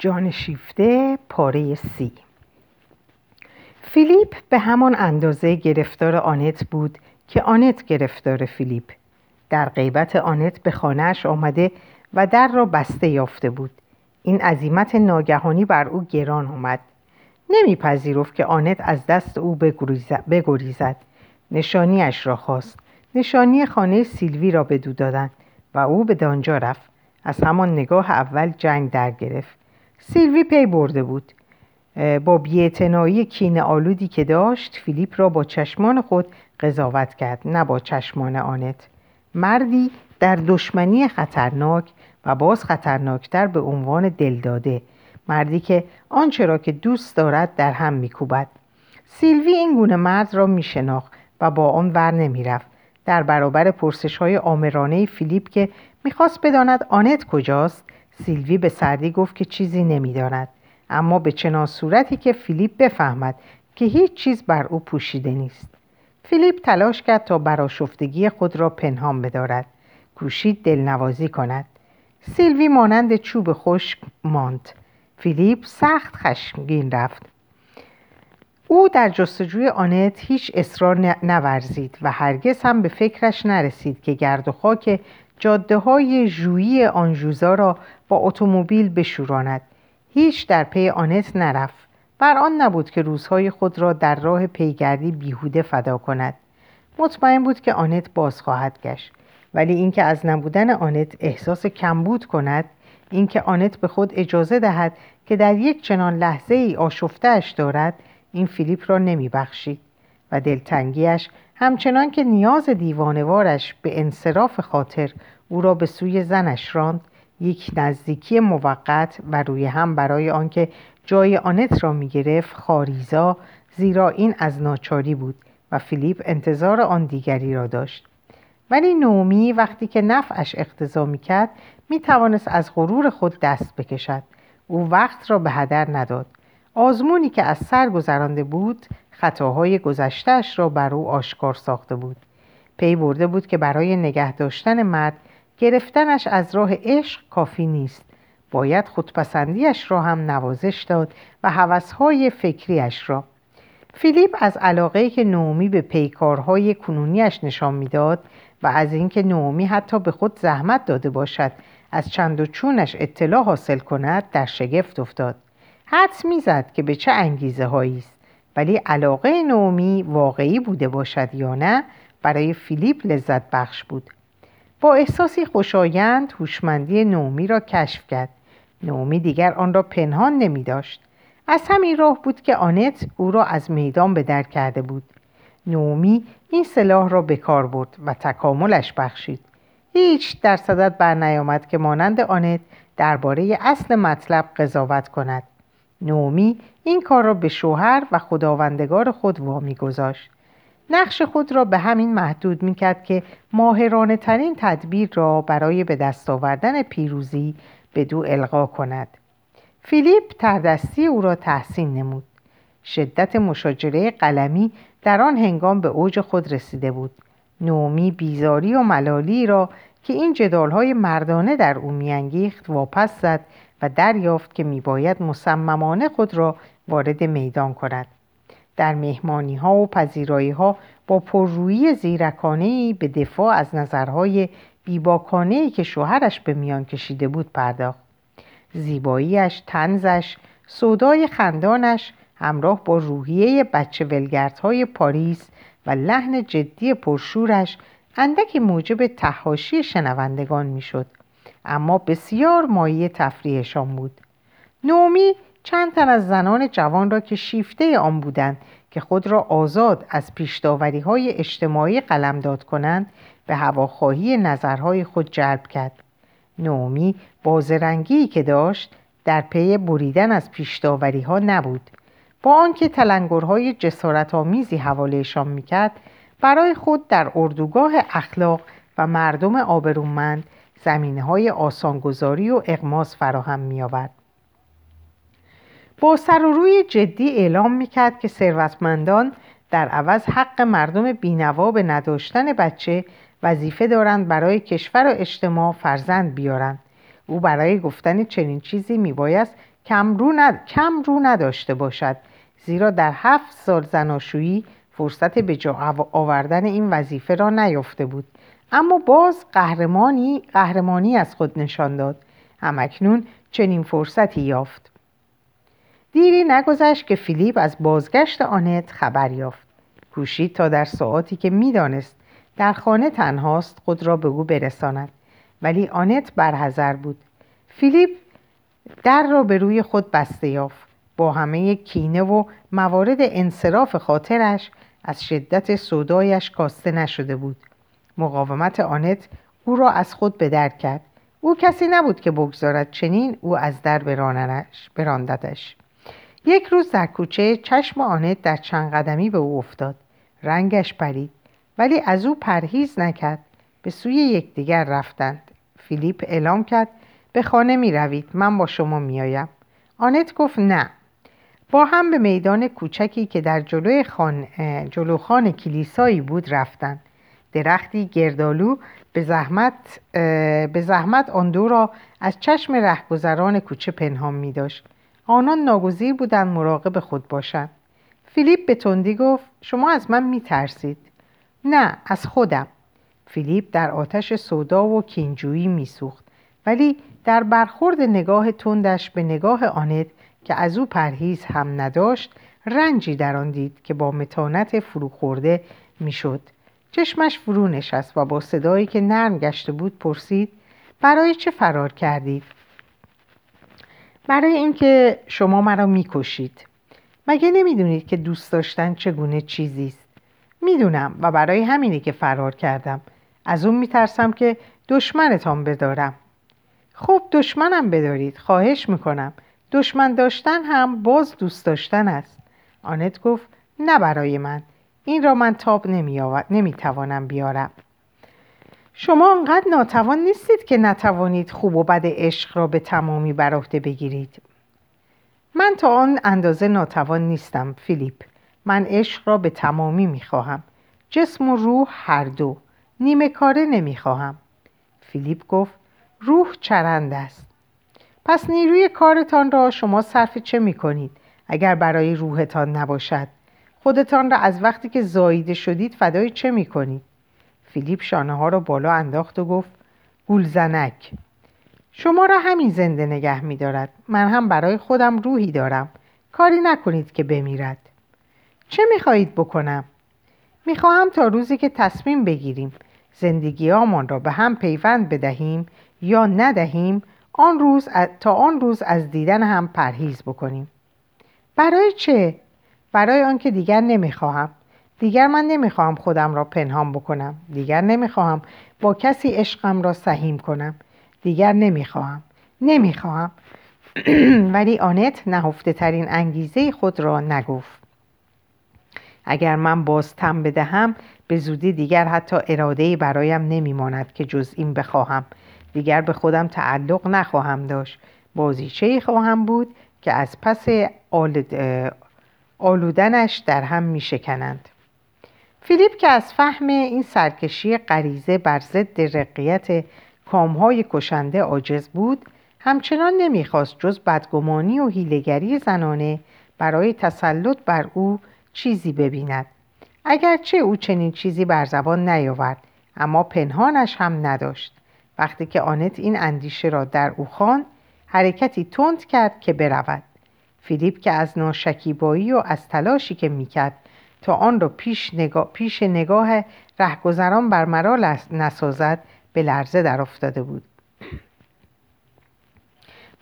جان شیفته پاره سی. فیلیپ به همان اندازه گرفتار آنت بود که آنت گرفتار فیلیپ. در غیبت آنت به خانهاش آمده و در را بسته یافته بود. این عظیمت ناگهانی بر او گران آمد. نمیپذیرفت که آنت از دست او بگریزد. نشانیش را خواست. نشانی خانه سیلوی را بدو دادند و او به دانجا رفت. از همان نگاه اول جنگ در گرفت. سیلوی پی برده بود. با بیعتنایی کین آلودی که داشت فیلیپ را با چشمان خود قضاوت کرد نه با چشمان آنت. مردی در دشمنی خطرناک و باز خطرناکتر به عنوان دلداده. مردی که آنچه را که دوست دارد در هم میکوبد. سیلوی این گونه مرد را میشناخت و با آن ور نمی‌رفت. در برابر پرسش های آمرانه فیلیپ که می‌خواست بداند آنت کجاست سیلوی به سردی گفت که چیزی نمی‌داند. اما به چنان صورتی که فیلیپ بفهمد که هیچ چیز بر او پوشیده نیست. فیلیپ تلاش کرد تا براشفتگی خود را پنهان بدارد. کوشید دلنوازی کند. سیلوی مانند چوب خشک ماند. فیلیپ سخت خشمگین رفت. او در جستجوی آنت هیچ اصرار نورزید و هرگز هم به فکرش نرسید که گرد و خاک جاده های ژویی آنژوزا را با اتومبیل بشوراند هیچ در پی آنت نرفت. بر آن نبود که روزهای خود را در راه پیگردی بیهوده فدا کند. مطمئن بود که آنت باز خواهد گشت. ولی اینکه از نبودن آنت احساس کمبود کند اینکه آنت به خود اجازه دهد که در یک چنان لحظه ای آشفتهش دارد این فیلیپ را نمی بخشید و دلتنگیش همچنان که نیاز دیوانوارش به انصراف خاطر او را به سوی زنش راند یک نزدیکی موقت و روی هم برای آنکه جای آنت را می گرفت خاریزا زیرا این از ناچاری بود و فیلیپ انتظار آن دیگری را داشت. ولی نومی وقتی که نفعش اقتضا می کرد می توانست از غرور خود دست بکشد. او وقت را به هدر نداد. آزمونی که از سر گذرانده بود خطاهای گذشتهش را بر او آشکار ساخته بود. پی برده بود که برای نگه داشتن مرد گرفتنش از راه عشق کافی نیست. باید خودپسندیش را هم نوازش داد و حوثهای فکریش را. فیلیپ از علاقه که نومی به پیکارهای کنونیش نشان می‌داد و از اینکه نومی حتی به خود زحمت داده باشد از چند و چونش اطلاع حاصل کند در شگفت افتاد. حدس می‌زد که به چه انگیزه هایی است. ولی علاقه نومی واقعی بوده باشد یا نه برای فیلیپ لذت بخش بود. با احساسی خوشایند هوشمندی نومی را کشف کرد. نومی دیگر آن را پنهان نمی داشت. از همین راه بود که آنت او را از میدان به در کرده بود. نومی این سلاح را به کار برد و تکاملش بخشید. هیچ در صدت بر نیامد که مانند آنت درباره اصل مطلب قضاوت کند. نومی این کار را به شوهر و خداوندگار خود وامی گذاشت نقش خود را به همین محدود می کرد که ماهرانه ترین تدبیر را برای به دست آوردن پیروزی به دو القا کند. فیلیپ تردستی او را تحسین نمود. شدت مشاجره قلمی در آن هنگام به اوج خود رسیده بود. نومی بیزاری و ملالی را که این جدالهای مردانه در او میانگیخت واپس زد و دریافت که میباید مصممانه خود را وارد میدان کند. در مهمانی ها و پذیرایی ها با پررویی زیرکانه به دفاع از نظرهای بیباکانه که شوهرش به میان کشیده بود پرداخت. زیباییش، تنزش، صدای خندانش همراه با روحیه بچه ولگردهای پاریس و لحن جدی پرشورش اندکی موجب تحاشی شنوندگان می‌شد. اما بسیار مایه تفریحشان بود. نومی چند تن از زنان جوان را که شیفته آن بودند که خود را آزاد از پیشداوری های اجتماعی قلمداد کنند به هواخواهی نظرهای خود جلب کرد. نومی بازرنگی که داشت در پی بریدن از پیشداوری ها نبود. با آنکه تلنگرهای جسارت آمیزی حوالهشان می‌کرد برای خود در اردوگاه اخلاق و مردم آبرومند زمینه های آسانگذاری و اقماس فراهم میآورد. با سر و روی جدی اعلام می‌کرد که ثروتمندان در عوض حق مردم بینوا به نداشتن بچه وظیفه دارند برای کشور و اجتماع فرزند بیارند. او برای گفتن چنین چیزی میبایست کم رو, ند... کم رو نداشته باشد زیرا در هفت سال زناشویی فرصت به جا آوردن این وظیفه را نیافته بود. اما باز قهرمانی قهرمانی از خود نشان داد. همکنون چنین فرصتی یافت. دیری نگذشت که فیلیپ از بازگشت آنت خبر یافت. کوشید تا در ساعتی که می‌دانست در خانه تنهاست خود را به او برساند. ولی آنت برحضر بود. فیلیپ در را به روی خود بسته یافت. با همه کینه و موارد انصراف خاطرش از شدت صدایش کاسته نشده بود. مقاومت آنت او را از خود به در کرد. او کسی نبود که بگذارد چنین او از در برانددش یک روز در کوچه چشم آنت در چند قدمی به او افتاد. رنگش پرید ولی از او پرهیز نکرد. به سوی یکدیگر رفتند. فیلیپ اعلام کرد به خانه می روید من با شما می آیم. آنت گفت نه. با هم به میدان کوچکی که در جلوی خان... جلو خان کلیسایی بود رفتند. درختی گردالو به زحمت, به زحمت آن دو را از چشم رهگذران کوچه پنهان می داشت. آنان ناگزیر بودند مراقب خود باشند. فیلیپ به تندی گفت شما از من می ترسید. نه از خودم. فیلیپ در آتش سودا و کینجویی میسوخت ولی در برخورد نگاه تندش به نگاه آنت که از او پرهیز هم نداشت رنجی در آن دید که با متانت فروخورده می‌شد چشمش فرو نشست و با صدایی که نرم گشته بود پرسید برای چه فرار کردید برای اینکه شما مرا می‌کشید. مگه نمی‌دونید که دوست داشتن چگونه چیزی است می‌دونم و برای همینی که فرار کردم. از اون میترسم که دشمنتان بدارم. خب دشمنم بدارید. خواهش می‌کنم. دشمن داشتن هم باز دوست داشتن است. آنت گفت نه برای من. این را من تاب نمی‌توانم بیارم. شما انقدر ناتوان نیستید که نتوانید خوب و بد عشق را به تمامی بر عهده بگیرید. من تا آن اندازه ناتوان نیستم فیلیپ. من عشق را به تمامی می‌خواهم. جسم و روح هر دو. نیمه کاره نمی‌خواهم. فیلیپ گفت روح چرند است. پس نیروی کارتان را شما صرف چه می‌کنید؟ اگر برای روحتان نباشد. خودتان را از وقتی که زاییده شدید فدای چه می‌کنید؟ فیلیپ شانه ها را بالا انداخت و گفت گولزنک شما را همین زنده نگه میدارد. من هم برای خودم روحی دارم. کاری نکنید که بمیرد. چه می‌خواهید بکنم؟ می‌خواهم تا روزی که تصمیم بگیریم زندگی آمان را به هم پیوند بدهیم یا ندهیم آن روز تا آن روز از دیدن هم پرهیز بکنیم. برای چه؟ برای آنکه دیگر نمی‌خواهم. دیگر من نمی‌خواهم خودم را پنهان بکنم. دیگر نمی‌خواهم با کسی عشقم را سهیم کنم. دیگر نمی‌خواهم. نمی‌خواهم. ولی آنت نهفته ترین انگیزه خود را نگفت. اگر من باز تم بدهم به زودی دیگر حتی اراده برایم نمیماند که جز این بخواهم. دیگر به خودم تعلق نخواهم داشت. بازیچه خواهم بود که از پس آلودنش در هم می شکنند. فیلیپ که از فهم این سرکشی غریزه بر ضد رقیت کامهای کشنده عاجز بود همچنان نمی‌خواست جز بدگمانی و هیلگری زنانه برای تسلط بر او چیزی ببیند. اگرچه او چنین چیزی بر زبان نیاورد اما پنهانش هم نداشت. وقتی که آنت این اندیشه را در او خواند حرکتی تند کرد که برود. فیلیپ که از ناشکیبایی و از تلاشی که می‌کرد تا آن را پیش نگاه, پیش نگاه رهگذران بر مرا نسازد به لرزه در افتاده بود.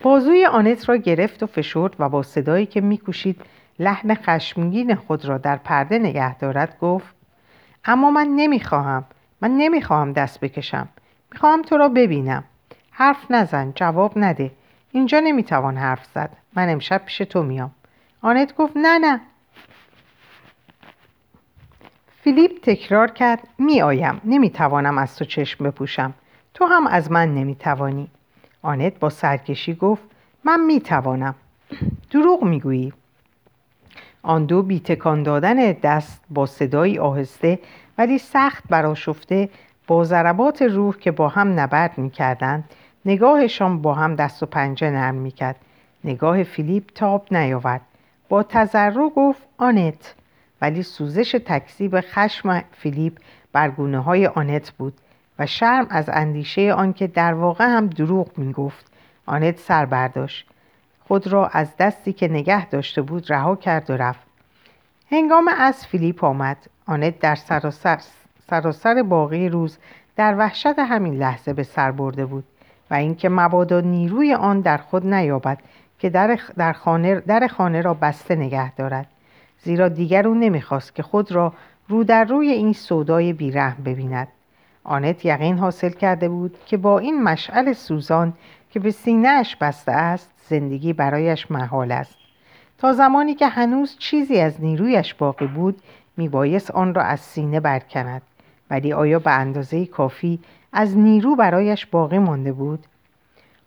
بازوی آنت را گرفت و فشرد و با صدایی که میکوشید لحن خشمگین خود را در پرده نگه دارد گفت اما من نمی‌خواهم من نمی‌خواهم دست بکشم. می‌خواهم تو را ببینم. حرف نزن جواب نده. اینجا نمی‌توان حرف زد. من امشب پیش تو میام. آنت گفت نه نه. فیلیپ تکرار کرد میآیم نمی‌توانم از تو چشم بپوشم. تو هم از من نمی‌توانی. آنت با سرکشی گفت من می‌توانم. دروغ می‌گویی. آن دو بیتکان دادن دست با صدایی آهسته ولی سخت براشفته با ضربات روح که با هم نبرد می‌کردند نگاهشان با هم دست و پنجه نرم می‌کرد. نگاه فیلیپ تاب نیاورد. با تذرع گفت آنت ولی سوزش تکذیب خشم فیلیپ بر گونه های آنت بود و شرم از اندیشه آنکه در واقع هم دروغ می گفت آنت سر برداشت. خود را از دستی که نگه داشته بود رها کرد و رفت. هنگام از فیلیپ آمد. آنت در سراسر, سراسر باقی روز در وحشت همین لحظه به سر برده بود و اینکه مبادا نیروی آن در خود نیابد که در, خانه, در خانه را بسته نگه دارد. زیرا دیگر او نمی‌خواست که خود را رو در روی این سودای بیرحم ببیند. آنت یقین حاصل کرده بود که با این مشعل سوزان که به سینهاش بسته است زندگی برایش محال است. تا زمانی که هنوز چیزی از نیرویش باقی بود میبایست آن را از سینه برکند. ولی آیا به اندازه کافی از نیرو برایش باقی مانده بود؟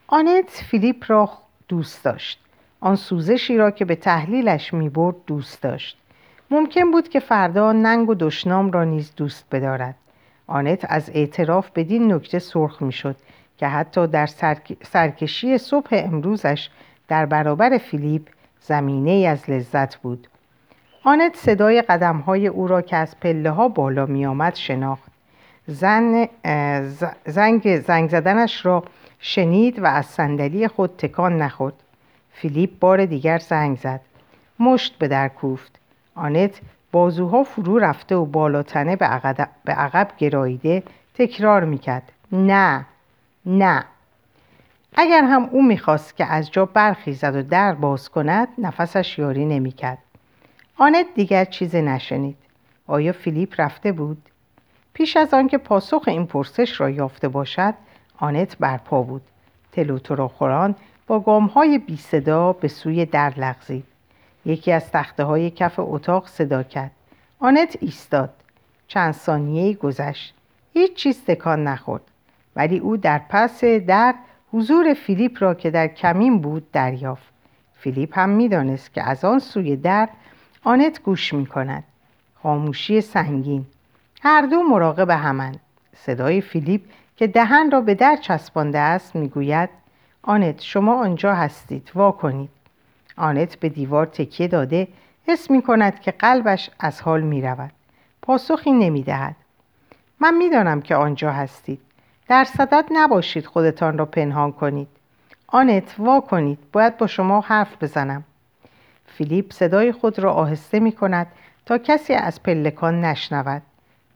آنت فیلیپ را دوست داشت. آن سوزشی را که به تحلیلش می‌برد دوست داشت. ممکن بود که فردا ننگ و دشنام را نیز دوست بدارد. آنت از اعتراف بدین نکته سرخ می‌شد که حتی در سرکشی صبح امروزش در برابر فیلیپ زمینه ای از لذت بود. آنت صدای قدم های او را که از پله ها بالا می آمد شناخت. زن زنگ زنگ زدنش را شنید و از صندلی خود تکان نخورد. فیلیپ بار دیگر زنگ زد. مشت به در کوفت. آنت بازوها فرو رفته و بالاتنه به عقب, به عقب گراییده تکرار می‌کرد. نه نه. اگر هم او می‌خواست که از جا برخیزد و در باز کند نفسش یاری نمی‌کرد. آنت دیگر چیزی نشنید. آیا فیلیپ رفته بود؟ پیش از آنکه پاسخ این پرسش را یافته باشد آنت برپا بود. تلوتراخوران با گام های بی صدا به سوی در لغزید. یکی از تخته های کف اتاق صدا کرد. آنت ایستاد. چند ثانیه گذشت. هیچ چیز تکان نخورد. ولی او در پس در حضور فیلیپ را که در کمین بود دریافت. فیلیپ هم می‌دانست که از آن سوی در آنت گوش می کند خاموشی سنگین. هر دو مراقب همند. صدای فیلیپ که دهن را به در چسبانده است می‌گوید آنت شما آنجا هستید. وا کنید. آنت به دیوار تکیه داده حس می کند که قلبش از حال می رود. پاسخی نمی دهد. من می‌دانم که آنجا هستید. در صدت نباشید خودتان را پنهان کنید. آنت وا کنید. باید با شما حرف بزنم. فیلیپ صدای خود را آهسته می کند تا کسی از پلکان نشنود.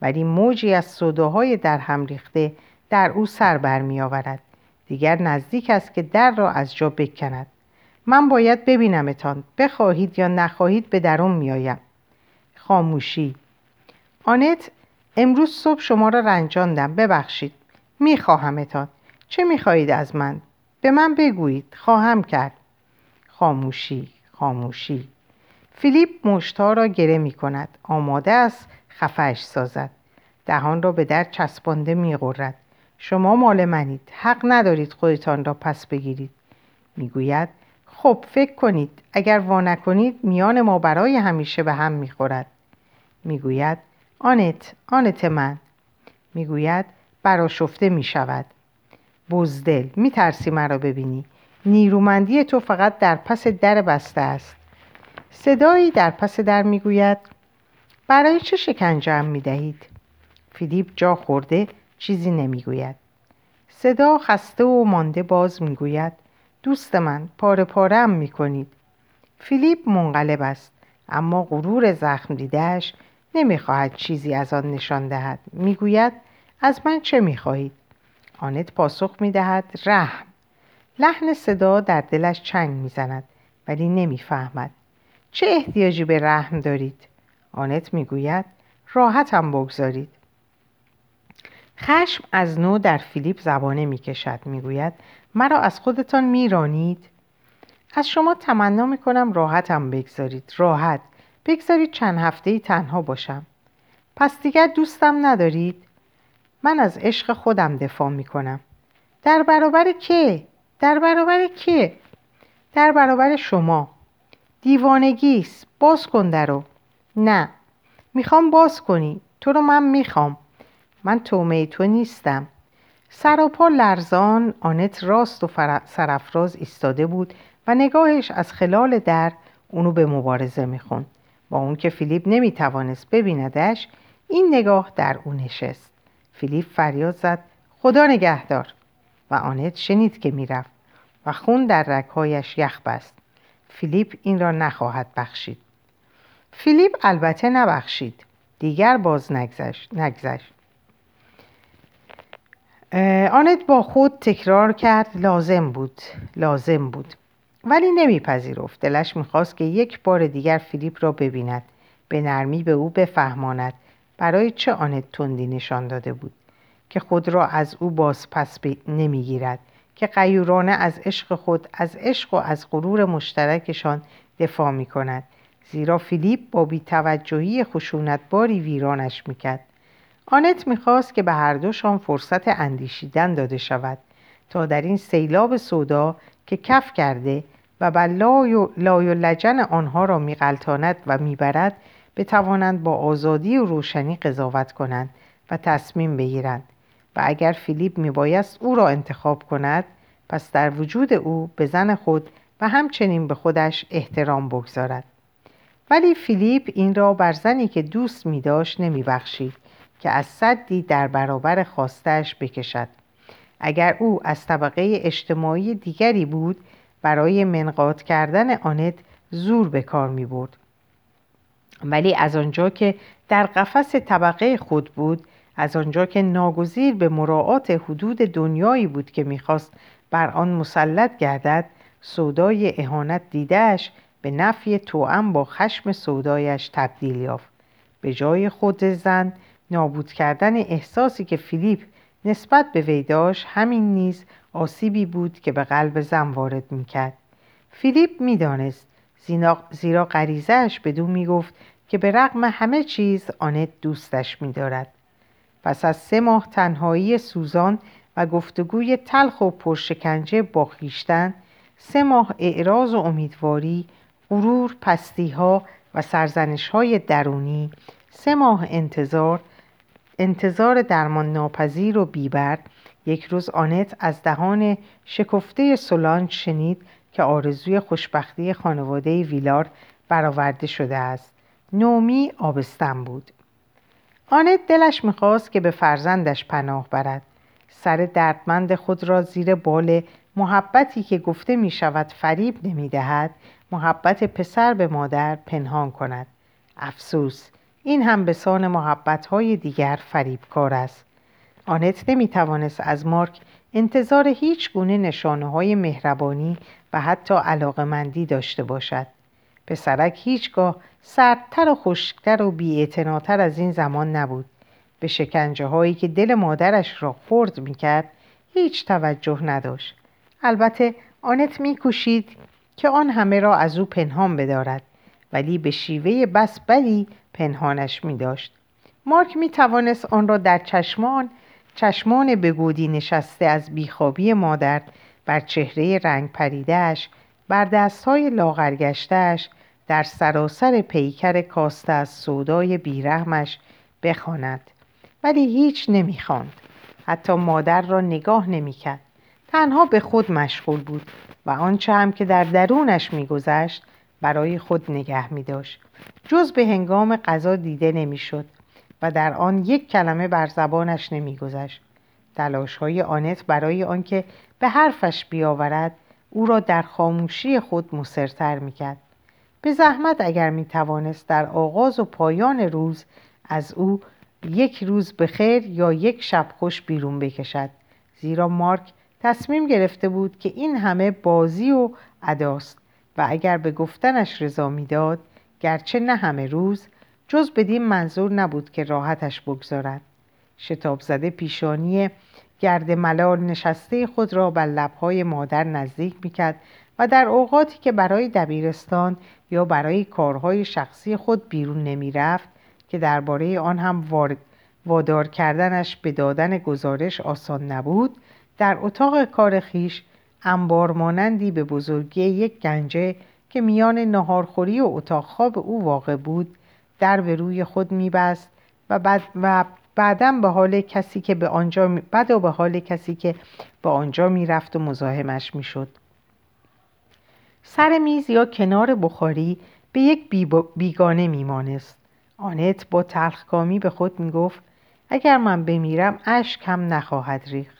ولی موجی از صداهای در هم ریخته در او سر برمی آورد. دیگر نزدیک است که در را از جا بکند من باید ببینمتان بخواهید یا نخواهید به درون میآیم. خاموشی. آنت امروز صبح شما را رنجاندم ببخشید. میخواهمتان. چه می‌خواهید از من؟ به من بگویید. خواهم کرد. خاموشی خاموشی. فیلیپ مشتا را گره می کند آماده است خفش سازد. دهان را به در چسبانده می شما مال منید. حق ندارید خودتان را پس بگیرید. می‌گوید خب فکر کنید. اگر وا نکنید میان ما برای همیشه به هم می‌خورد. می‌گوید آنت آنت من. می‌گوید براشفته می‌شود. بزدل میترسی مرا ببینی. نیرومندی تو فقط در پس در بسته است. صدایی در پس در می‌گوید برای چه شکنجه می‌دهید؟ فیلیپ جا خورده چیزی نمی‌گوید. صدا خسته و مانده باز می‌گوید. دوست من پاره پارم می‌کنید. فیلیپ منقلب است اما غرور زخم دیدهش نمی‌خواهد چیزی از آن نشان دهد. می‌گوید از من چه می‌خواهید؟ آنت پاسخ می‌دهد رحم. لحن صدا در دلش چنگ می‌زند ولی نمی‌فهمد. چه احتیاجی به رحم دارید؟ آنت می‌گوید راحتم بگذارید. خشم از نو در فیلیپ زبانه می‌کشد می‌گوید مرا از خودتان میرانید؟ از شما تمنا می‌کنم راحتم بگذارید راحت. بگذارید چند هفته تنها باشم. پس دیگر دوستم ندارید؟ من از عشق خودم دفاع می‌کنم. در برابر که؟ در برابر که؟ در برابر شما. دیوانگیست باز کن درو نه. می‌خوام باز کنی. تو رو من می‌خوام. من تومه تو نیستم. سراپا لرزان آنت راست و سرفراز ایستاده بود و نگاهش از خلال در اونو به مبارزه می‌خوند با اون که فیلیپ نمی‌توانست ببیندش این نگاه در او نشست. فیلیپ فریاد زد خدا نگهدار. و آنت شنید که می‌رفت و خون در رگهایش یخ بست. فیلیپ این را نخواهد بخشید. فیلیپ البته نبخشید. دیگر باز نگذشت, نگذشت. آنت با خود تکرار کرد لازم بود لازم بود. ولی نمیپذیرفت. دلش می‌خواست که یک بار دیگر فیلیپ را ببیند. به نرمی به او بفهماند برای چه آنت تندی نشان داده بود. که خود را از او باز پس نمی‌گیرد. که قیورانه از عشق خود از عشق و از غرور مشترکشان دفاع می کند زیرا فیلیپ با بیتوجهی خشونتباری ویرانش می‌کرد. آنت می‌خواست که به هر دوشان فرصت اندیشیدن داده شود تا در این سیلاب سودا که کف کرده و بر لای و, لای و لجن آنها را میغلطاند و می‌برد بتوانند با آزادی و روشنی قضاوت کنند و تصمیم بگیرند و اگر فیلیپ میبایست او را انتخاب کند پس در وجود او به زن خود و همچنین به خودش احترام بگذارد. ولی فیلیپ این را بر زنی که دوست می داشت که از صدی در برابر خواستش بکشد اگر او از طبقه اجتماعی دیگری بود برای منقاط کردن آنت زور به کار می برد. ولی از آنجا که در قفس طبقه خود بود از آنجا که ناگزیر به مراعات حدود دنیایی بود که می‌خواست بر آن مسلط گردد سودای اهانت دیدهش به نفی توأم با خشم سودایش تبدیل یافت به جای خود زن نابود کردن احساسی که فیلیپ نسبت به وی داشت همین نیز آسیبی بود که به قلب زن وارد می‌کرد. فیلیپ می‌دانست زیرا غریزهاش بدون می‌گفت که به رغم همه چیز آنت دوستش میدارد. پس از سه ماه تنهایی سوزان و گفتگوی تلخ و پرشکنجه با خیشتن سه ماه اعراض و امیدواری غرور پستی ها و سرزنش های درونی سه ماه انتظار انتظار درمان ناپذیر و بیبر یک روز آنت از دهان شکفته سولانج شنید که آرزوی خوشبختی خانواده ویلار برآورده شده است. نومی آبستن بود. آنت دلش می‌خواست که به فرزندش پناه برد. سر دردمند خود را زیر بال محبتی که گفته می شود فریب نمی دهد محبت پسر به مادر پنهان کند. افسوس این هم به سان محبت های دیگر فریبکار است. آنت نمی توانست از مارک انتظار هیچ گونه نشانه های مهربانی و حتی علاقمندی داشته باشد. پسرک هیچگاه سردتر و خشکتر و بیاعتناتر از این زمان نبود. به شکنجه هایی که دل مادرش را خورد می‌کرد هیچ توجه نداشت. البته آنت میکوشید که آن همه را از او پنهان بدارد. ولی به شیوه بس بدی پنهانش می داشت. مارک می توانست آن را در چشمان چشمان بگودی نشسته از بیخوابی مادر بر چهره رنگ پریدهش بر دستهای لاغرگشتهش در سراسر پیکر کاسته از سودای بیرحمش بخواند. ولی هیچ نمی‌خواند. حتی مادر را نگاه نمی‌کرد. تنها به خود مشغول بود و آنچه هم که در درونش میگذشت برای خود نگه می داشت. جز به هنگام غذا دیده نمی‌شد و در آن یک کلمه بر زبانش نمیگذشت. تلاش های آنت برای آنکه به حرفش بیاورد او را در خاموشی خود مصرتر می‌کرد به زحمت اگر می توانست در آغاز و پایان روز از او یک روز به خیر یا یک شب خوش بیرون بکشد زیرا مارک تصمیم گرفته بود که این همه بازی و اداست و اگر به گفتنش رضا می‌داد گرچه نه همه روز جز بدین منظور نبود که راحتش بگذارد. شتاب زده پیشانی گرد ملال نشسته خود را بر لبهای مادر نزدیک می‌کرد و در اوقاتی که برای دبیرستان یا برای کارهای شخصی خود بیرون نمی‌رفت که درباره آن هم وادار کردنش به دادن گزارش آسان نبود در اتاق کار خیش انبار مانندی به بزرگی یک گنجه که میان نهارخوری و اتاق خواب او واقع بود در به روی خود میبست و بعد و بعدا به حال کسی که به آنجا می... بعد و به حال کسی که به آنجا می‌رفت و مزاحمش می‌شد. سر میز یا کنار بخاری به یک بیگانه میمانست. آنت با تلخکامی به خود می‌گفت اگر من بمیرم اشک هم نخواهد ریخت.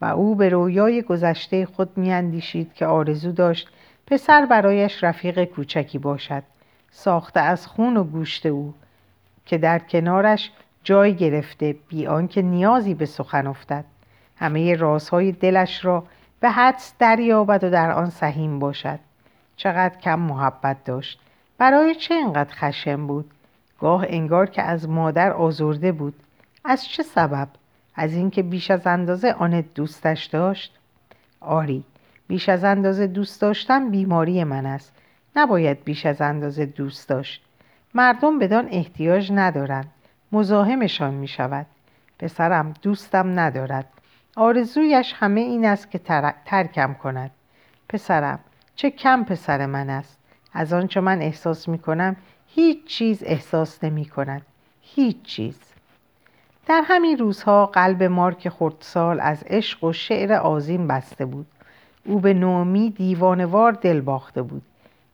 و او به رویای گذشته خود میاندیشید که آرزو داشت پسر برایش رفیق کوچکی باشد. ساخته از خون و گوشت او که در کنارش جای گرفته بی آنکه نیازی به سخن افتد. همه رازهای دلش را به حدس دریابد و در آن سهیم باشد. چقدر کم محبت داشت. برای چه اینقدر خشم بود؟ گاه انگار که از مادر آزرده بود. از چه سبب؟ از اینکه بیش از اندازه آن دوستش داشت؟ آری بیش از اندازه دوست داشتن بیماری من است. نباید بیش از اندازه دوست داشت. مردم بدان احتیاج ندارند. مزاحمشان می شود پسرم دوستم ندارد. آرزویش همه این است که ترکم کند. پسرم چه کم پسر من است. از آنچه من احساس می کنم هیچ چیز احساس نمی کند هیچ چیز. در همین روزها قلب مارک خردسال از عشق و شعر عظیم بسته بود. او به نومی دیوانوار دل باخته بود.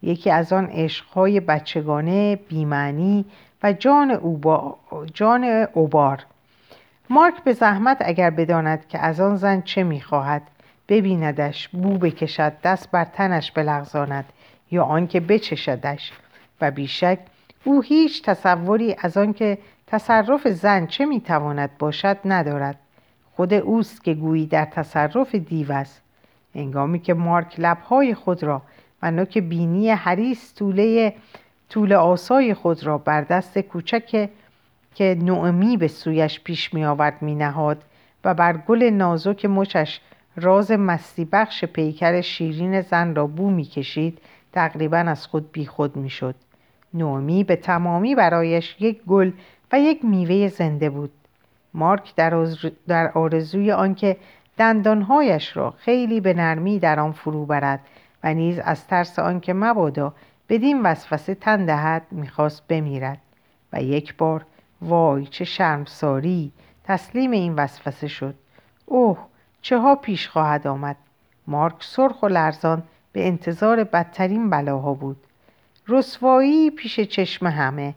یکی از آن عشقهای بچگانه بیمعنی و جان, اوبا... جان اوبار مارک به زحمت اگر بداند که از آن زن چه می‌خواهد ببیندش بو بکشد دست بر تنش بلغزاند یا آنکه بچشدش. و بیشک او هیچ تصوری از آنکه تصرف زن چه می‌تواند باشد ندارد خود اوست که گویی در تصرف دیو است انگامی که مارک لبهای خود را و نوک بینی حریس طوله طول آسای خود را بر دست کوچک که نعمی به سویش پیش می آورد می نهاد و بر گل نازک مچش راز مستی بخش پیکر شیرین زن را بو می کشید تقریبا از خود بی خود می شد. نومی به تمامی برایش یک گل و یک میوه زنده بود. مارک در, آرزوی آنکه دندانهایش را خیلی به نرمی در آن فرو برد و نیز از ترس آنکه مبادا بدین وسوسه تن دهد می‌خواست بمیرد. و یک بار وای چه شرمساری! تسلیم این وسوسه شد. اوه چه ها پیش خواهد آمد؟ مارک سرخ و لرزان به انتظار بدترین بلاها بود. رسوایی پیش چشم همه.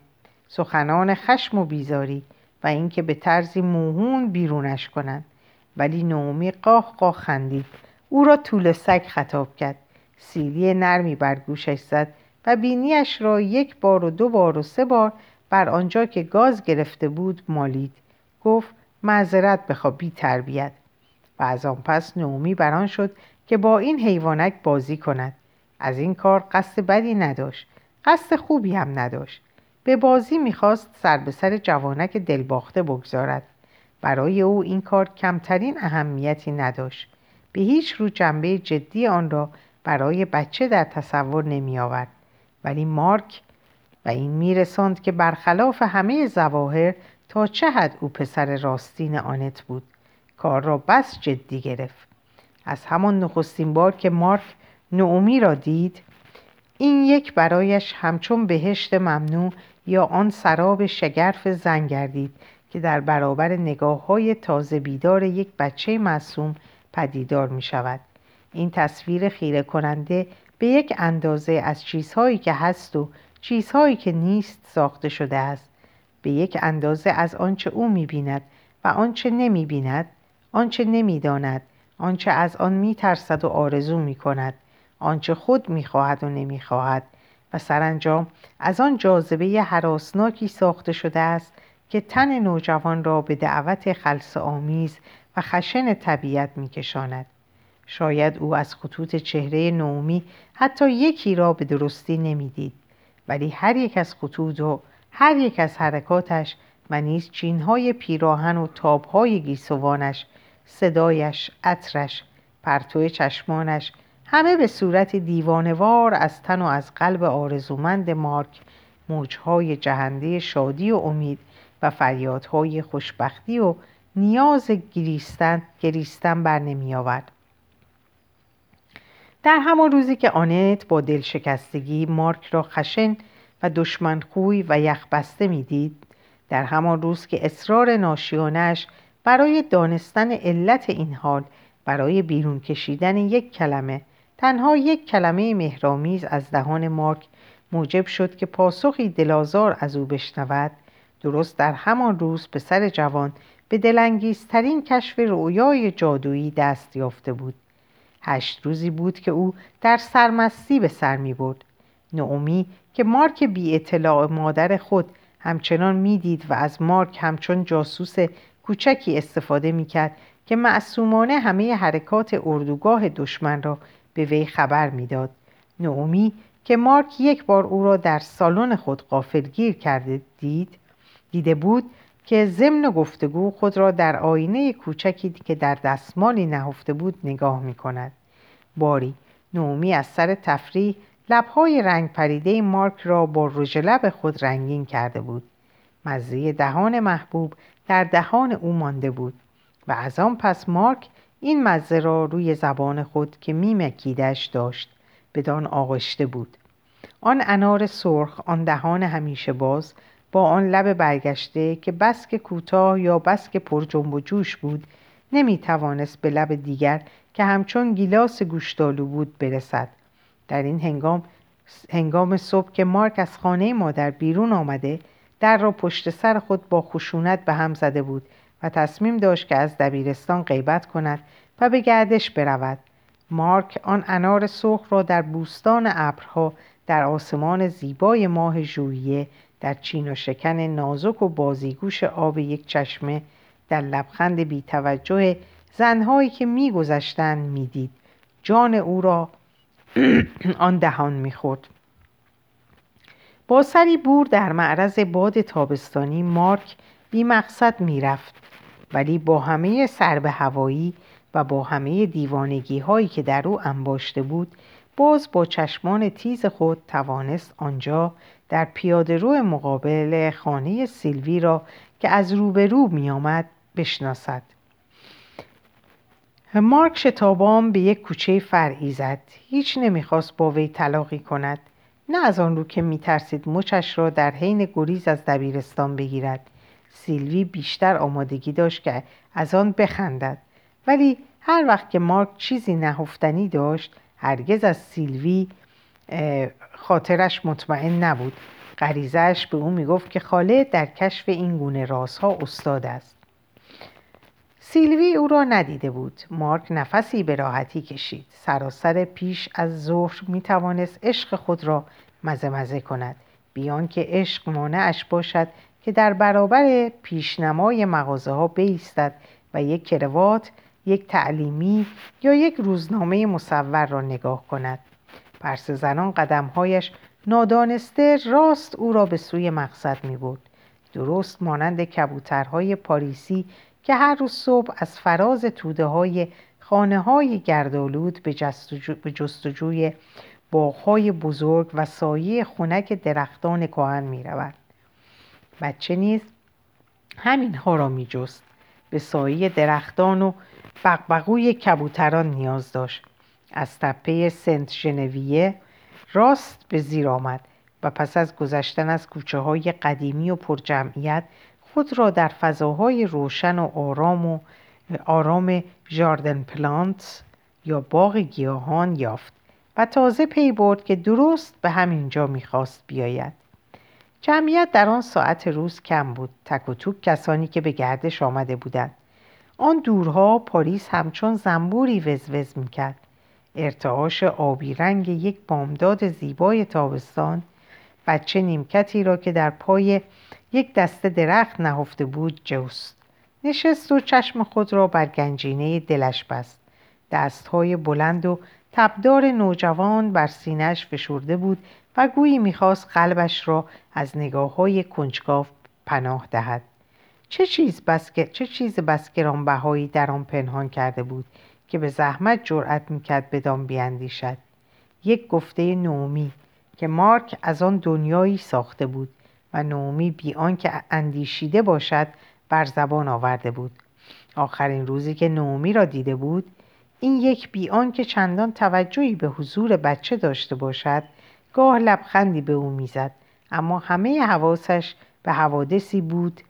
سخنان خشم و بیزاری و اینکه به طرزی موهون بیرونش کنند. ولی نومی قاه قاه خندید. او را طول سگ خطاب کرد. سیلی نرمی بر گوشش زد و بینیش را یک بار و دو بار و سه بار بر آنجا که گاز گرفته بود مالید. گفت معذرت بخوا بی تربیت. و از آن پس نومی بران شد که با این حیوانک بازی کند. از این کار قصد بدی نداشت. قصد خوبی هم نداشت. به بازی می‌خواست سر به سر جوانک دلباخته بگذارد. برای او این کار کمترین اهمیتی نداشت. به هیچ رو جنبه جدی آن را برای بچه در تصور نمی آورد ولی مارک و این میرساند که برخلاف همه زواهر تا چه حد او پسر راستین آنت بود. کار را بس جدی گرفت. از همان نخستین بار که مارک نعومی را دید این یک برایش همچون بهشت ممنوع یا آن سراب شگرف زن گردید که در برابر نگاه های تازه بیدار یک بچه معصوم پدیدار می شود این تصویر خیره کننده به یک اندازه از چیزهایی که هست و چیزهایی که نیست ساخته شده است. به یک اندازه از آنچه او می‌بیند و آنچه نمی‌بیند آنچه نمی‌داند آنچه از آن میترسد و آرزو می‌کند آنچه خود می‌خواهد و نمی‌خواهد. و سرانجام از آن جاذبه حراسناکی ساخته شده است که تن نوجوان را به دعوت خلص آمیز و خشن طبیعت میکشاند. شاید او از خطوط چهره نومی حتی یکی را به درستی نمی‌دید ولی هر یک از خطوط و هر یک از حرکاتش و نیز چینهای پیراهن و تابهای گیسوانش صدایش عطرش پرتو چشمانش همه به صورت دیوانوار از تن و از قلب آرزومند مارک موجهای جهنده شادی و امید و فریادهای خوشبختی و نیاز گریستن, گریستن بر نمی آورد. در همان روزی که آنت با دلشکستگی مارک را خشن و دشمنخوی و یخبسته می‌دید در همان روز که اصرار ناشیانش برای دانستن علت این حال برای بیرون کشیدن یک کلمه تنها یک کلمه مهرامیز از دهان مارک موجب شد که پاسخی دلازار از او بشنود درست در همان روز پسر جوان به دلانگیزترین کشف رویای جادویی دست یافته بود. هشت روزی بود که او در سرمستی به سر می برد. نعومی که مارک بی اطلاع مادر خود همچنان می‌دید و از مارک همچون جاسوس کوچکی استفاده می‌کرد که معصومانه همه حرکات اردوگاه دشمن را به وی خبر می‌داد نعومی که مارک یک بار او را در سالن خود قافلگیر کرده دید دیده بود که ضمن گفتگو خود را در آینه کوچکی که در دستمالی نهفته بود نگاه می کند. باری نومی از سر تفریح لبهای رنگ پریده مارک را با رژ لب خود رنگین کرده بود. مزه دهان محبوب در دهان او مانده بود و از آن پس مارک این مزه را روی زبان خود که میمکیدش داشت بدان آغشته بود. آن انار سرخ آن دهان همیشه باز با آن لب برگشته که بس که کوتاه یا بس که پر جنب و جوش بود نمی توانست به لب دیگر که همچون گیلاس گوشتالو بود برسد. در این هنگام هنگام صبح که مارک از خانه مادر بیرون آمده در را پشت سر خود با خشونت به هم زده بود و تصمیم داشت که از دبیرستان غیبت کند و به گردش برود. مارک آن انار سرخ را در بوستان ابرها در آسمان زیبای ماه ژوئیه در چین و شکن نازک و بازیگوش آب یک چشمه در لبخند بیتوجه زنهایی که میگذشتند می‌دید. جان او را آن دهان می‌خورد. با سری بور در معرض باد تابستانی مارک بی مقصد می‌رفت. ولی با همه سرب هوایی و با همه دیوانگی هایی که در او انباشته بود باز با چشمان تیز خود توانست آنجا در پیاده رو مقابل خانه سیلوی را که از روبرو می آمد بشناسد. مارک شتابان به یک کوچه فرعی زد. هیچ نمی‌خواست با وی تلاقی کند. نه از آن رو که میترسید مچش را در حین گریز از دبیرستان بگیرد. سیلوی بیشتر آمادگی داشت که از آن بخندد. ولی هر وقت که مارک چیزی نهفتنی داشت هرگز از سیلوی خاطرش مطمئن نبود. غریزش به او می‌گفت که خاله در کشف این گونه رازها استاد است. سیلوی او را ندیده بود. مارک نفسی به راحتی کشید. سراسر پیش از ظهر می توانست عشق خود را مزه مزه کند. بیان که عشق مانعش باشد که در برابر پیشنمای مغازه ها بیستد و یک کروات یک تعلیمی یا یک روزنامه مصور را نگاه کند پرس زنان قدمهایش نادانسته راست او را به سوی مقصد می بود. درست مانند کبوترهای پاریسی که هر روز صبح از فراز توده های خانه های گردالود به, به جستجوی باغهای بزرگ و سایه خونک درختان کهن می رود. بچه نیز همین ها را می جست. به سایه درختان و بقبقوی کبوتران نیاز داشت از تپه سنت ژنویه راست به زیر آمد و پس از گذشتن از کوچه های قدیمی و پرجمعیت خود را در فضاهای روشن و آرام و آرام جاردن پلانت یا باغ گیاهان یافت و تازه پی برد که درست به همین جا می‌خواست بیاید جمعیت در آن ساعت روز کم بود. تک و توک کسانی که به گردش آمده بودند. آن دورها پاریس همچون زنبوری وزوز می‌کرد. ارتعاش آبی رنگ یک بامداد زیبای تابستان بچه نیمکتی را که در پای یک دسته درخت نهفته بود جوست. نشست و چشم خود را بر گنجینه دلش بست. دستهای بلند و تبدار نوجوان بر سینهش فشرده بود و گویی می‌خواست قلبش را از نگاه های کنجکاو پناه دهد. چه چیز بس, چه چیز بس گرانبهایی در آن پنهان کرده بود که به زحمت جرأت می‌کرد بدان بیاندیشد یک گفته نومی که مارک از آن دنیایی ساخته بود و نومی بی آنکه اندیشیده باشد بر زبان آورده بود. آخرین روزی که نومی را دیده بود این یک بیان که چندان توجهی به حضور بچه داشته باشد گاه لبخندی به او می‌زد اما همه حواسش به حوادثی بود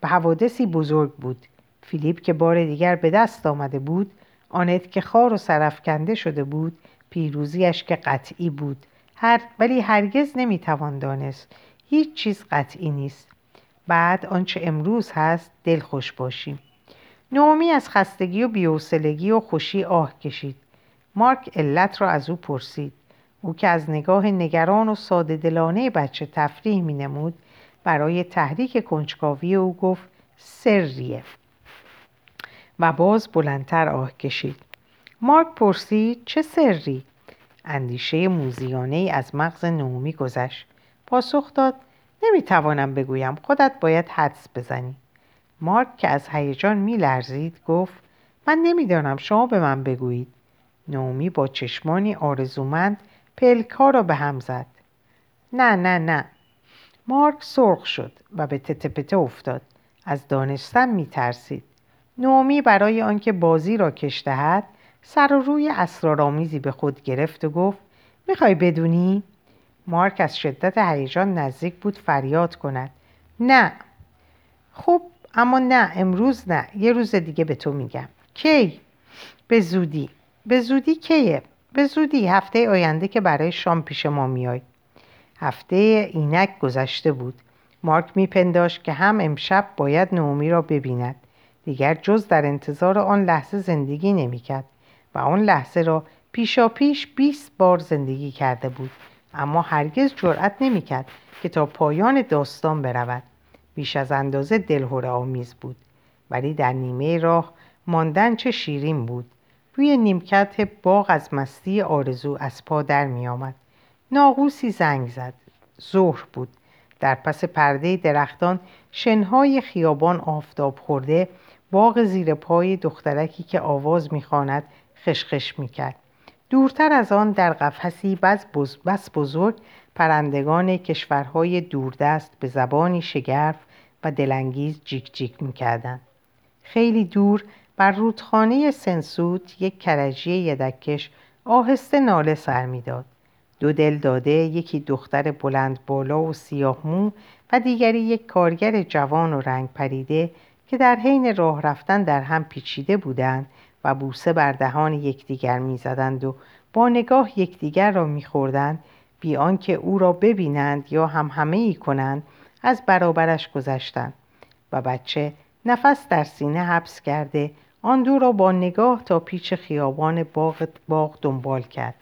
به حوادثی بزرگ بود. فیلیپ که بار دیگر به دست آمده بود آنت که خار و سرفکنده شده بود پیروزیش که قطعی بود. هر ولی هرگز نمی‌توان دانست هیچ چیز قطعی نیست. بعد آنچه امروز هست دل خوش باشیم. نومی از خستگی و بیوسلگی و خوشی آه کشید. مارک علت را از او پرسید. او که از نگاه نگران و ساده دلانه بچه تفریح می نمود برای تحریک کنجکاوی او گفت سریه. و باز بلندتر آه کشید. مارک پرسید چه سری؟ اندیشه موزیانه از مغز نومی گذشت. پاسخ داد نمی‌توانم بگویم خودت باید حدس بزنی. مارک که از هیجان میلرزید گفت من نمی‌دانم شما به من بگویید. نومی با چشمانی آرزومند پلکا را به هم زد. نه نه نه. مارک سرخ شد و به تته افتاد. از دانستن میترسید نومی برای آنکه بازی را کش دهد سر و روی اسرارآمیزی به خود گرفت و گفت می‌خوای بدونی؟ مارک از شدت هیجان نزدیک بود فریاد کند. نه. خب اما نه امروز نه. یه روز دیگه به تو میگم. کی؟ به زودی. به زودی کیه؟ به زودی هفته آینده که برای شام پیش ما میای. هفته اینک گذشته بود. مارک میپنداشت که هم امشب باید نومی را ببیند. دیگر جز در انتظار آن لحظه زندگی نمی‌کرد و آن لحظه را پیشا پیش 20 بار زندگی کرده بود. اما هرگز جرأت نمی‌کرد که تا پایان داستان برود. بیش از اندازه دلهوره آمیز بود. ولی در نیمه راه ماندن چه شیرین بود. روی نیمکت باغ از مستی آرزو از پا در می آمد. ناقوسی زنگ زد. ظهر بود. در پس پرده درختان شنهای خیابان آفتاب خورده باغ زیر پای دخترکی که آواز می‌خواند خشخش می‌کرد دورتر از آن در قفسی بس بزرگ پرندگان کشورهای دوردست به زبانی شگرف و دلانگیز جیک جیک می‌کردند خیلی دور بر رودخانه سنسوت یک کرجی یدکش آهسته ناله سر می‌داد. دو دل داده یکی دختر بلند بالا و سیاه مو و دیگری یک کارگر جوان و رنگ پریده که در حین راه رفتن در هم پیچیده بودند و بوسه بر دهان یکدیگر می‌زدند و با نگاه یکدیگر را میخوردند بی آنکه او را ببینند یا هم همه ای کنند از برابرش گذشتند. و بچه نفس در سینه حبس کرده آن دو را با نگاه تا پیچ خیابان باغ, باغ دنبال کرد.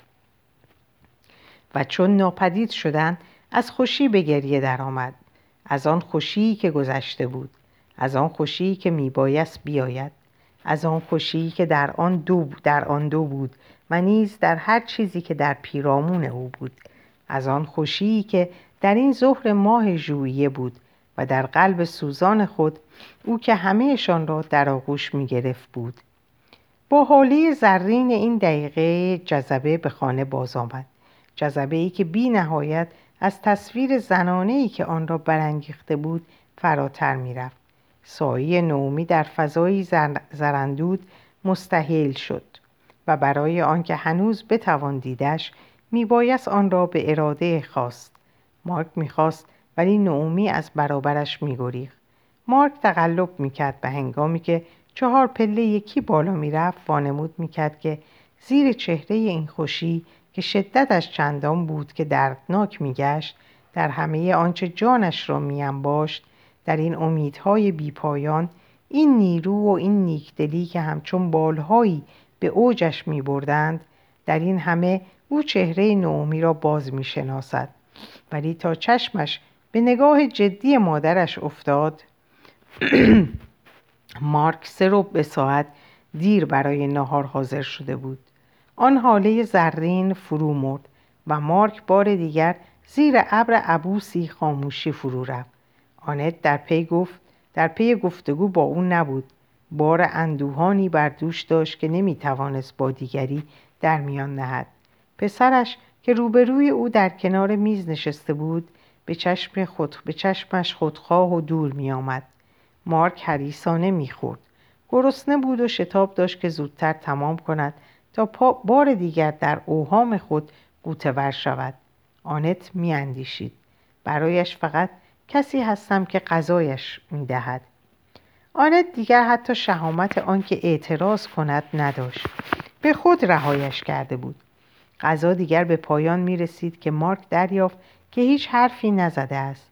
و چون ناپدید شدند از خوشی به گریه درآمد. از آن خوشی که گذشته بود. از آن خوشی که میبایست بیاید. از آن خوشی که در آن دو در آن دو بود و نیز در هر چیزی که در پیرامون او بود. از آن خوشی که در این ظهر ماه ژوئیه بود و در قلب سوزان خود او که همهشان را در آغوش می گرفت بود. با حالی زرین این دقیقه جذبه به خانه باز آمد. جذبه ای که بی نهایت از تصویر زنانه ای که آن را برانگیخته بود فراتر می رفت سایه نومی در فضایی زرندود مستحیل شد و برای آنکه هنوز بتوان دیدش میبایست آن را به اراده خواست. مارک می‌خواست ولی نعومی از برابرش میگریخت. مارک تقلب می‌کرد به هنگامی که چهار پله یکی بالا می‌رفت وانمود می‌کرد که زیر چهره این خوشی که شدتش چندان بود که دردناک میگشت در همه آنچه جانش را میانباشت در این امیدهای بیپایان این نیرو و این نیکدلی که همچون بالهایی به اوجش می بردند در این همه او چهره نومی را باز می شناسد ولی تا چشمش به نگاه جدی مادرش افتاد. مارک سه به ساعت دیر برای نهار حاضر شده بود. آن حاله زرین فرو مرد و مارک بار دیگر زیر ابر عبوسی خاموشی فرو رفت. آنت در پی گفت در پی گفتگو با او نبود. بار اندوهانی بر دوش داشت که نمی‌توانست با دیگری در میان نهد. پسرش که روبروی او در کنار میز نشسته بود به, چشم خود، به چشمش خودخواه و دور می آمد. مارک حریسانه می‌خورد. گرسنه بود و شتاب داشت که زودتر تمام کند تا بار دیگر در اوهام خود قوتور شود. آنت میاندیشید. برایش فقط کسی هستم که غذایش می‌دهد. آنت دیگر حتی شهامت آنکه اعتراض کند نداشت. به خود رهایش کرده بود. غذا دیگر به پایان می رسید که مارک دریافت که هیچ حرفی نزده است.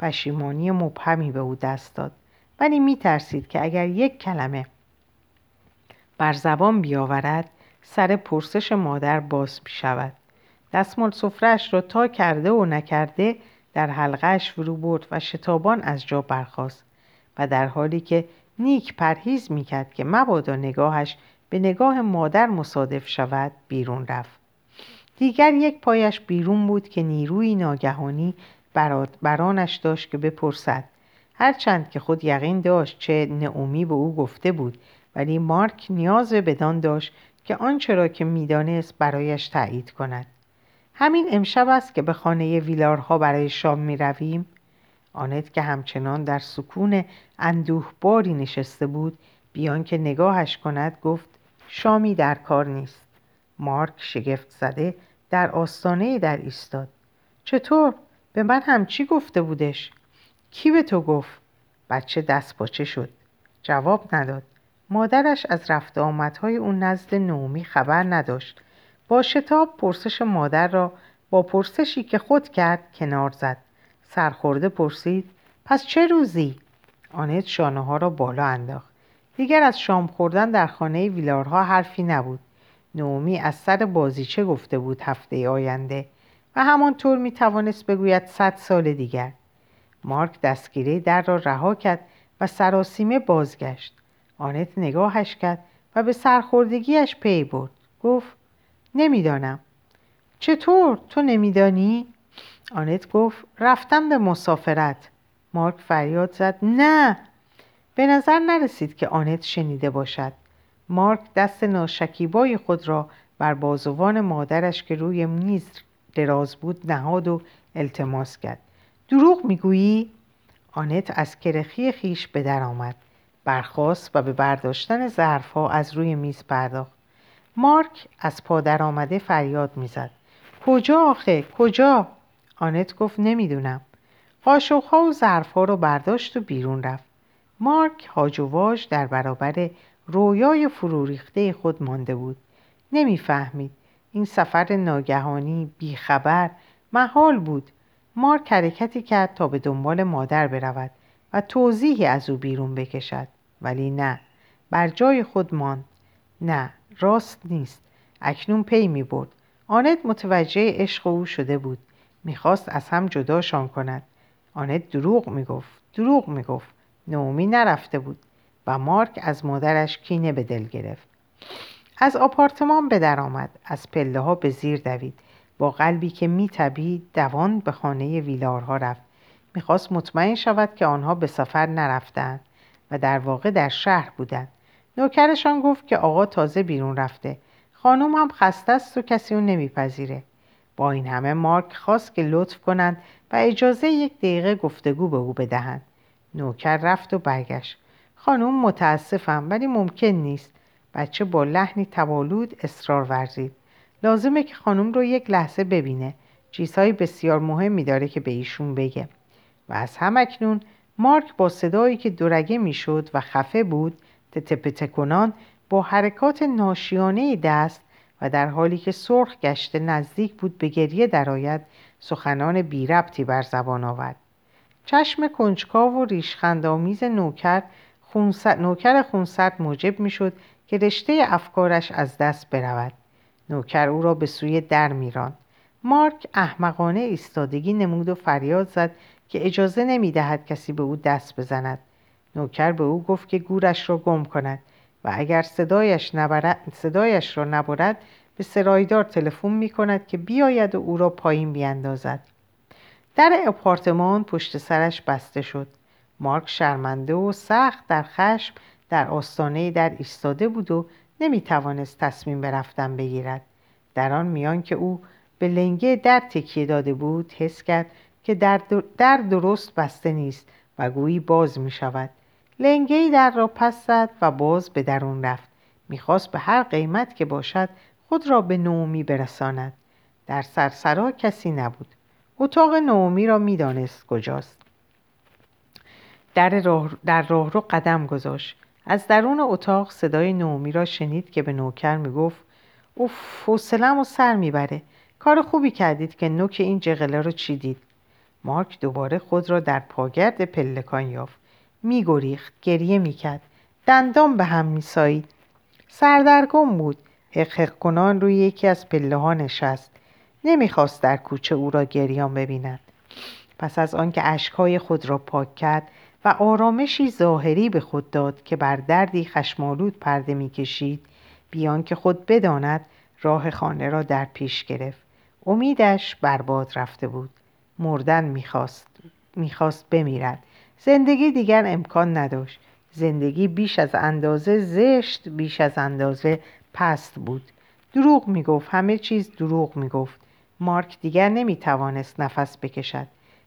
پشیمانی مبهمی به او دست داد. ولی می ترسید که اگر یک کلمه بر زبان بیاورد سر پرسش مادر باز می شود دستمال سفرش را تا کرده و نکرده در حلقهش فرو برد و شتابان از جا برخاست و در حالی که نیک پرهیز می‌کرد که مبادا نگاهش به نگاه مادر مصادف شود بیرون رفت. دیگر یک پایش بیرون بود که نیروی ناگهانی برانش داشت که بپرسد. هرچند که خود یقین داشت چه نعومی به او گفته بود ولی مارک نیاز بدان داشت که آنچه را که می‌دانست برایش تایید کند. همین امشب است که به خانه ویلارها برای شام می رویم آنت که همچنان در سکون اندوهباری نشسته بود بیان که نگاهش کند گفت شامی در کار نیست. مارک شگفت زده در آستانه در ایستاد چطور؟ به من هم چی گفته بودش؟ کی به تو گفت؟ بچه دست باچه شد جواب نداد مادرش از رفت آمدهای اون نزد نومی خبر نداشت با شتاب پرسش مادر را با پرسشی که خود کرد کنار زد سرخورده پرسید پس چه روزی؟ آنت شانه ها را بالا انداخت دیگر از شام خوردن در خانه ویلارها حرفی نبود نومی از سر بازیچه گفته بود هفته آینده و همانطور می توانست بگوید صد سال دیگر. مارک دستگیره در را رها کرد و سراسیمه بازگشت. آنت نگاهش کرد و به سرخوردگیش پی برد. گفت نمی‌دانم. چطور؟ تو نمیدانی؟ آنت گفت رفتم به مسافرت. مارک فریاد زد نه. به نظر نرسید که آنت شنیده باشد. مارک دست ناشکیبای خود را بر بازوان مادرش که روی میز دراز بود نهاد و التماس کرد. دروغ می‌گویی؟ آنت از کرخی خیش به در آمد. برخاست و به برداشتن ظرفها از روی میز پرداخت. مارک از پادر آمده فریاد می‌زد. کجا آخه؟ کجا؟ آنت گفت نمی‌دونم. قاشقها و ظرفها رو برداشت و بیرون رفت. مارک هاج در برابر رویای فروریخته خود مانده بود. نمی‌فهمید. این سفر ناگهانی بیخبر محال بود. مارک حرکتی کرد تا به دنبال مادر برود و توضیحی از او بیرون بکشد. ولی نه. بر جای خود ماند. نه. راست نیست. اکنون پی می برد آنت متوجه عشق او شده بود. می‌خواست از هم جداشان کند. آنت دروغ می‌گفت. دروغ می‌گفت. نومی نرفته بود. و مارک از مادرش کینه به دل گرفت. از آپارتمان به در آمد. از پله ها به زیر دوید. با قلبی که میتبید دوان به خانه ویلارها رفت. می‌خواست مطمئن شود که آنها به سفر نرفتند و در واقع در شهر بودند. نوکرشان گفت که آقا تازه بیرون رفته. خانم هم خسته است و کسی اون نمیپذیره. با این همه مارک خواست که لطف کنند و اجازه یک دقیقه گفتگو به او بدهند. نوکر رفت و برگشت. خانم متاسفم ولی ممکن نیست. بچه با لحنی توالود اصرار ورزید. لازمه که خانم رو یک لحظه ببینه. چیزهای بسیار مهمی داره که به ایشون بگه. و از همکنون مارک با صدایی که دورگه می‌شد و خفه بود تتپته کنان با حرکات ناشیانه دست و در حالی که سرخ گشته نزدیک بود به گریه درآید سخنان بی ربطی بر زبان آورد. چشم کنجکاو و ریشخندآمیز نوکر خونسرد نوکر خونسرد موجب می‌شد که رشته افکارش از دست برود. نوکر او را به سوی در میران مارک احمقانه ایستادگی نمود و فریاد زد که اجازه نمی‌دهد کسی به او دست بزند. نوکر به او گفت که گورش را گم کند و اگر صدایش, نبرد، صدایش را نبرد به سرایدار تلفن می کند که بیاید و او را پایین بیاندازد در اپارتمان پشت سرش بسته شد. مارک شرمنده و سخت در خشم در آستانه در ایستاده بود و نمی توانست تصمیم برفتن بگیرد. در آن میان که او به لنگه در تکیه داده بود حس کرد که در, در درست بسته نیست و گویی باز می شود لنگه در را پس زد و باز به درون رفت. می‌خواست به هر قیمت که باشد خود را به نومی برساند. در سرسرا کسی نبود. اتاق نومی را می‌دانست کجاست. در راه, در راه رو قدم گذاشت. از درون اتاق صدای نومی را شنید که به نوکر می‌گفت اوف حوصله‌ام و سر می‌بره. کار خوبی کردید که نوک این جغله رو چیدید. مارک دوباره خود را در پاگرد پلکان یافت. میگریخت گریه می‌کرد. دندان به هم میسایید. سردرگم بود. حق کنان روی یکی از پله ها نشست. نمی‌خواست در کوچه او را گریان ببیند. پس از آنکه اشکهای خود را پاک کرد و آرامشی ظاهری به خود داد که بر دردی خشمالود پرده می‌کشید بیان که خود بداند راه خانه را در پیش گرفت. امیدش برباد رفته بود. مردن می‌خواست می‌خواست بمیرد. زندگی دیگر امکان نداشت. زندگی بیش از اندازه زشت بیش از اندازه پست بود. دروغ می‌گفت. همه چیز دروغ می‌گفت. مارک دیگر نمی‌توانست نفس بکشد.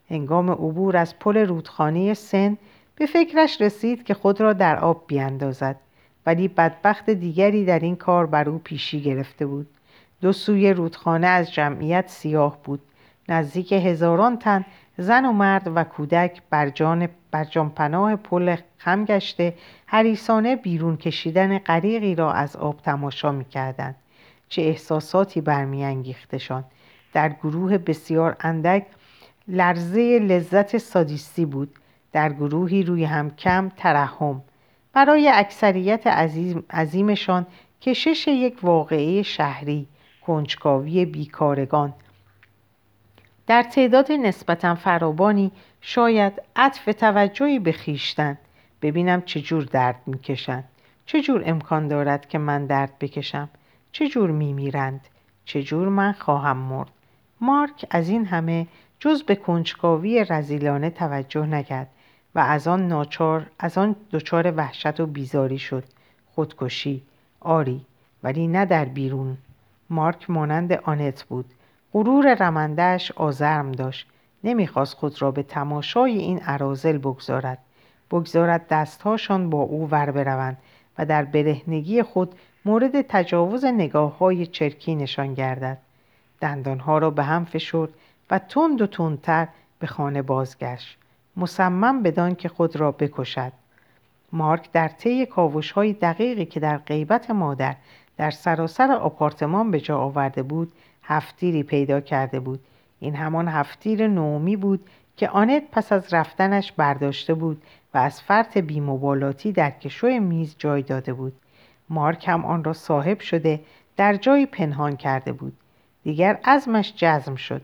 هنگام عبور از پل رودخانه سن به فکرش رسید که خود را در آب بیاندازد ولی بدبخت دیگری در این کار بر او پیشی گرفته بود. دو سوی رودخانه از جمعیت سیاه بود. نزدیک هزاران تن زن و مرد و کودک بر جان, بر جان پناه پل خم گشته حریسانه بیرون کشیدن غریقی را از آب تماشا می‌کردند. چه احساساتی برمیانگیختشان. در گروه بسیار اندک لرزه لذت سادیستی بود. در گروهی روی هم کم ترحم. برای اکثریت عظیم، عظیمشان کشش یک واقعه شهری کنجکاوی بیکارگان. در تعداد نسبتا فراوانی شاید عطف توجهی به خیشتن. ببینم چجور درد می‌کشند. چجور امکان دارد که من درد بکشم؟ چجور میمیرند؟ چجور من خواهم مرد؟ مارک از این همه جز به کنجکاوی رزیلانه توجه نکرد و از آن ناچار از آن دچار وحشت و بیزاری شد. خودکشی آری ولی نه در بیرون. مارک مانند آنت بود. غرور رمندهش آزرم داشت. نمی‌خواست خود را به تماشای این عرازل بگذارد. بگذارد دستهاشان با او ور بروند و در برهنگی خود مورد تجاوز نگاه های چرکی نشان گردد. دندانها را به هم فشرد و تند و تندتر به خانه بازگشت. مصمم بدان که خود را بکشد. مارک در طی کاوش های دقیقی که در غیبت مادر در سراسر آپارتمان به جا آورده بود هفتیری پیدا کرده بود. این همان هفتیر نومی بود که آنت پس از رفتنش برداشته بود و از فرط بیمبالاتی در کشوی میز جای داده بود. مارک هم آن را صاحب شده در جایی پنهان کرده بود. دیگر ازمش جزم شد.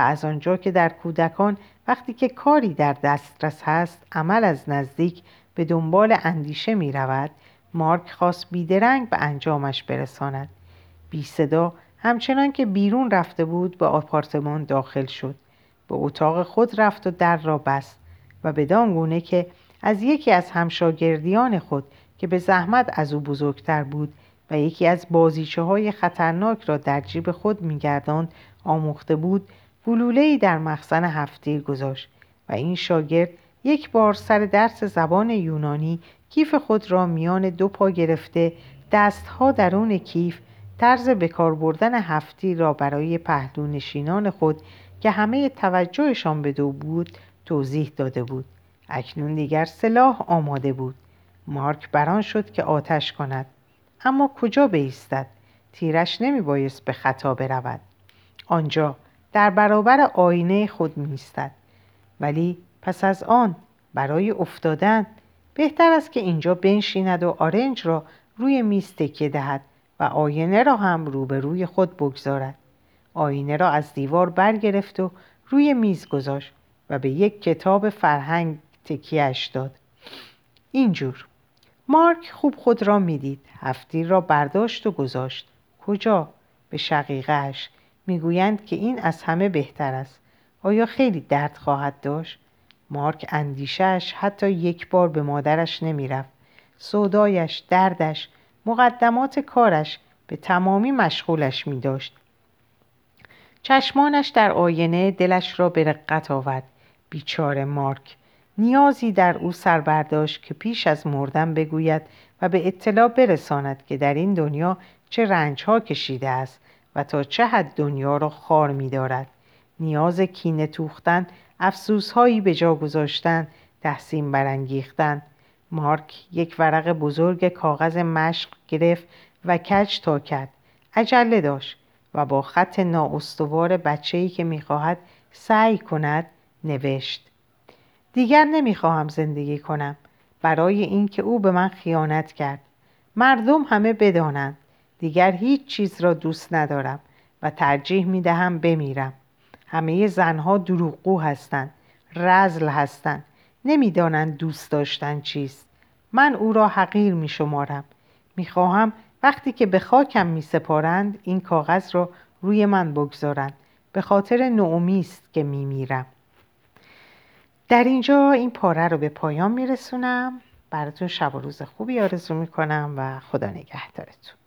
از آنجا که در کودکان وقتی که کاری در دسترس هست عمل از نزدیک به دنبال اندیشه می رود مارک خواست بیدرنگ به انجامش برساند. بی صدا همچنان که بیرون رفته بود به آپارتمان داخل شد. به اتاق خود رفت و در را بست و بدان گونه که از یکی از همشاگردیان خود که به زحمت از او بزرگتر بود و یکی از بازیچه های خطرناک را در جیب خود میگرداند آموخته بود گلولهای در مخزن هفتیر گذاشت و این شاگرد یک بار سر درس زبان یونانی کیف خود را میان دو پا گرفته دستها درون کیف طرز بکار بردن هفتی را برای پهلو نشینان خود که همه توجهشان به دو بود توضیح داده بود. اکنون دیگر سلاح آماده بود. مارک بران شد که آتش کند. اما کجا بیستد؟ تیرش نمی بایست به خطا برود. آنجا در برابر آینه خود میستد ولی پس از آن برای افتادن بهتر است که اینجا بنشیند و آرنج را روی میز تکیه دهد و آینه را هم روبروی خود بگذارد. آینه را از دیوار برگرفت و روی میز گذاشت و به یک کتاب فرهنگ تکیهش داد. اینجور. مارک خوب خود را می‌دید. هفتیر را برداشت و گذاشت. کجا؟ به شقیقهش می‌گویند که این از همه بهتر است. آیا خیلی درد خواهد داشت؟ مارک اندیشهش حتی یک بار به مادرش نمی‌رفت. سودایش دردش مقدمات کارش به تمامی مشغولش می داشت. چشمانش در آینه دلش را به رقت آورد. بیچاره مارک نیازی در او سر برداشت که پیش از مردن بگوید و به اطلاع برساند که در این دنیا چه رنجها کشیده است. تا چه حد دنیا را خار می دارد. نیاز کینه توختن افسوسهایی به جا گذاشتن تحسین برانگیختن. مارک یک ورق بزرگ کاغذ مشق گرفت و کج تا کرد عجله داشت و با خط نااستوار بچه‌ای که می‌خواهد سعی کند نوشت. دیگر نمی‌خواهم زندگی کنم. برای اینکه او به من خیانت کرد. مردم همه بدانند. دیگر هیچ چیز را دوست ندارم و ترجیح می دهم بمیرم. همه زنها دروغگو هستند رزل هستند نمی‌دانند دوست داشتن چیست. من او را حقیر می شمارم. می خواهم وقتی که به خاکم می سپارند این کاغذ را روی من بگذارند. به خاطر نعمی است که می میرم. در اینجا این پاره رو به پایان می رسونم. براتون شب و روز خوبی آرزو می کنم و خدا نگهدارتون.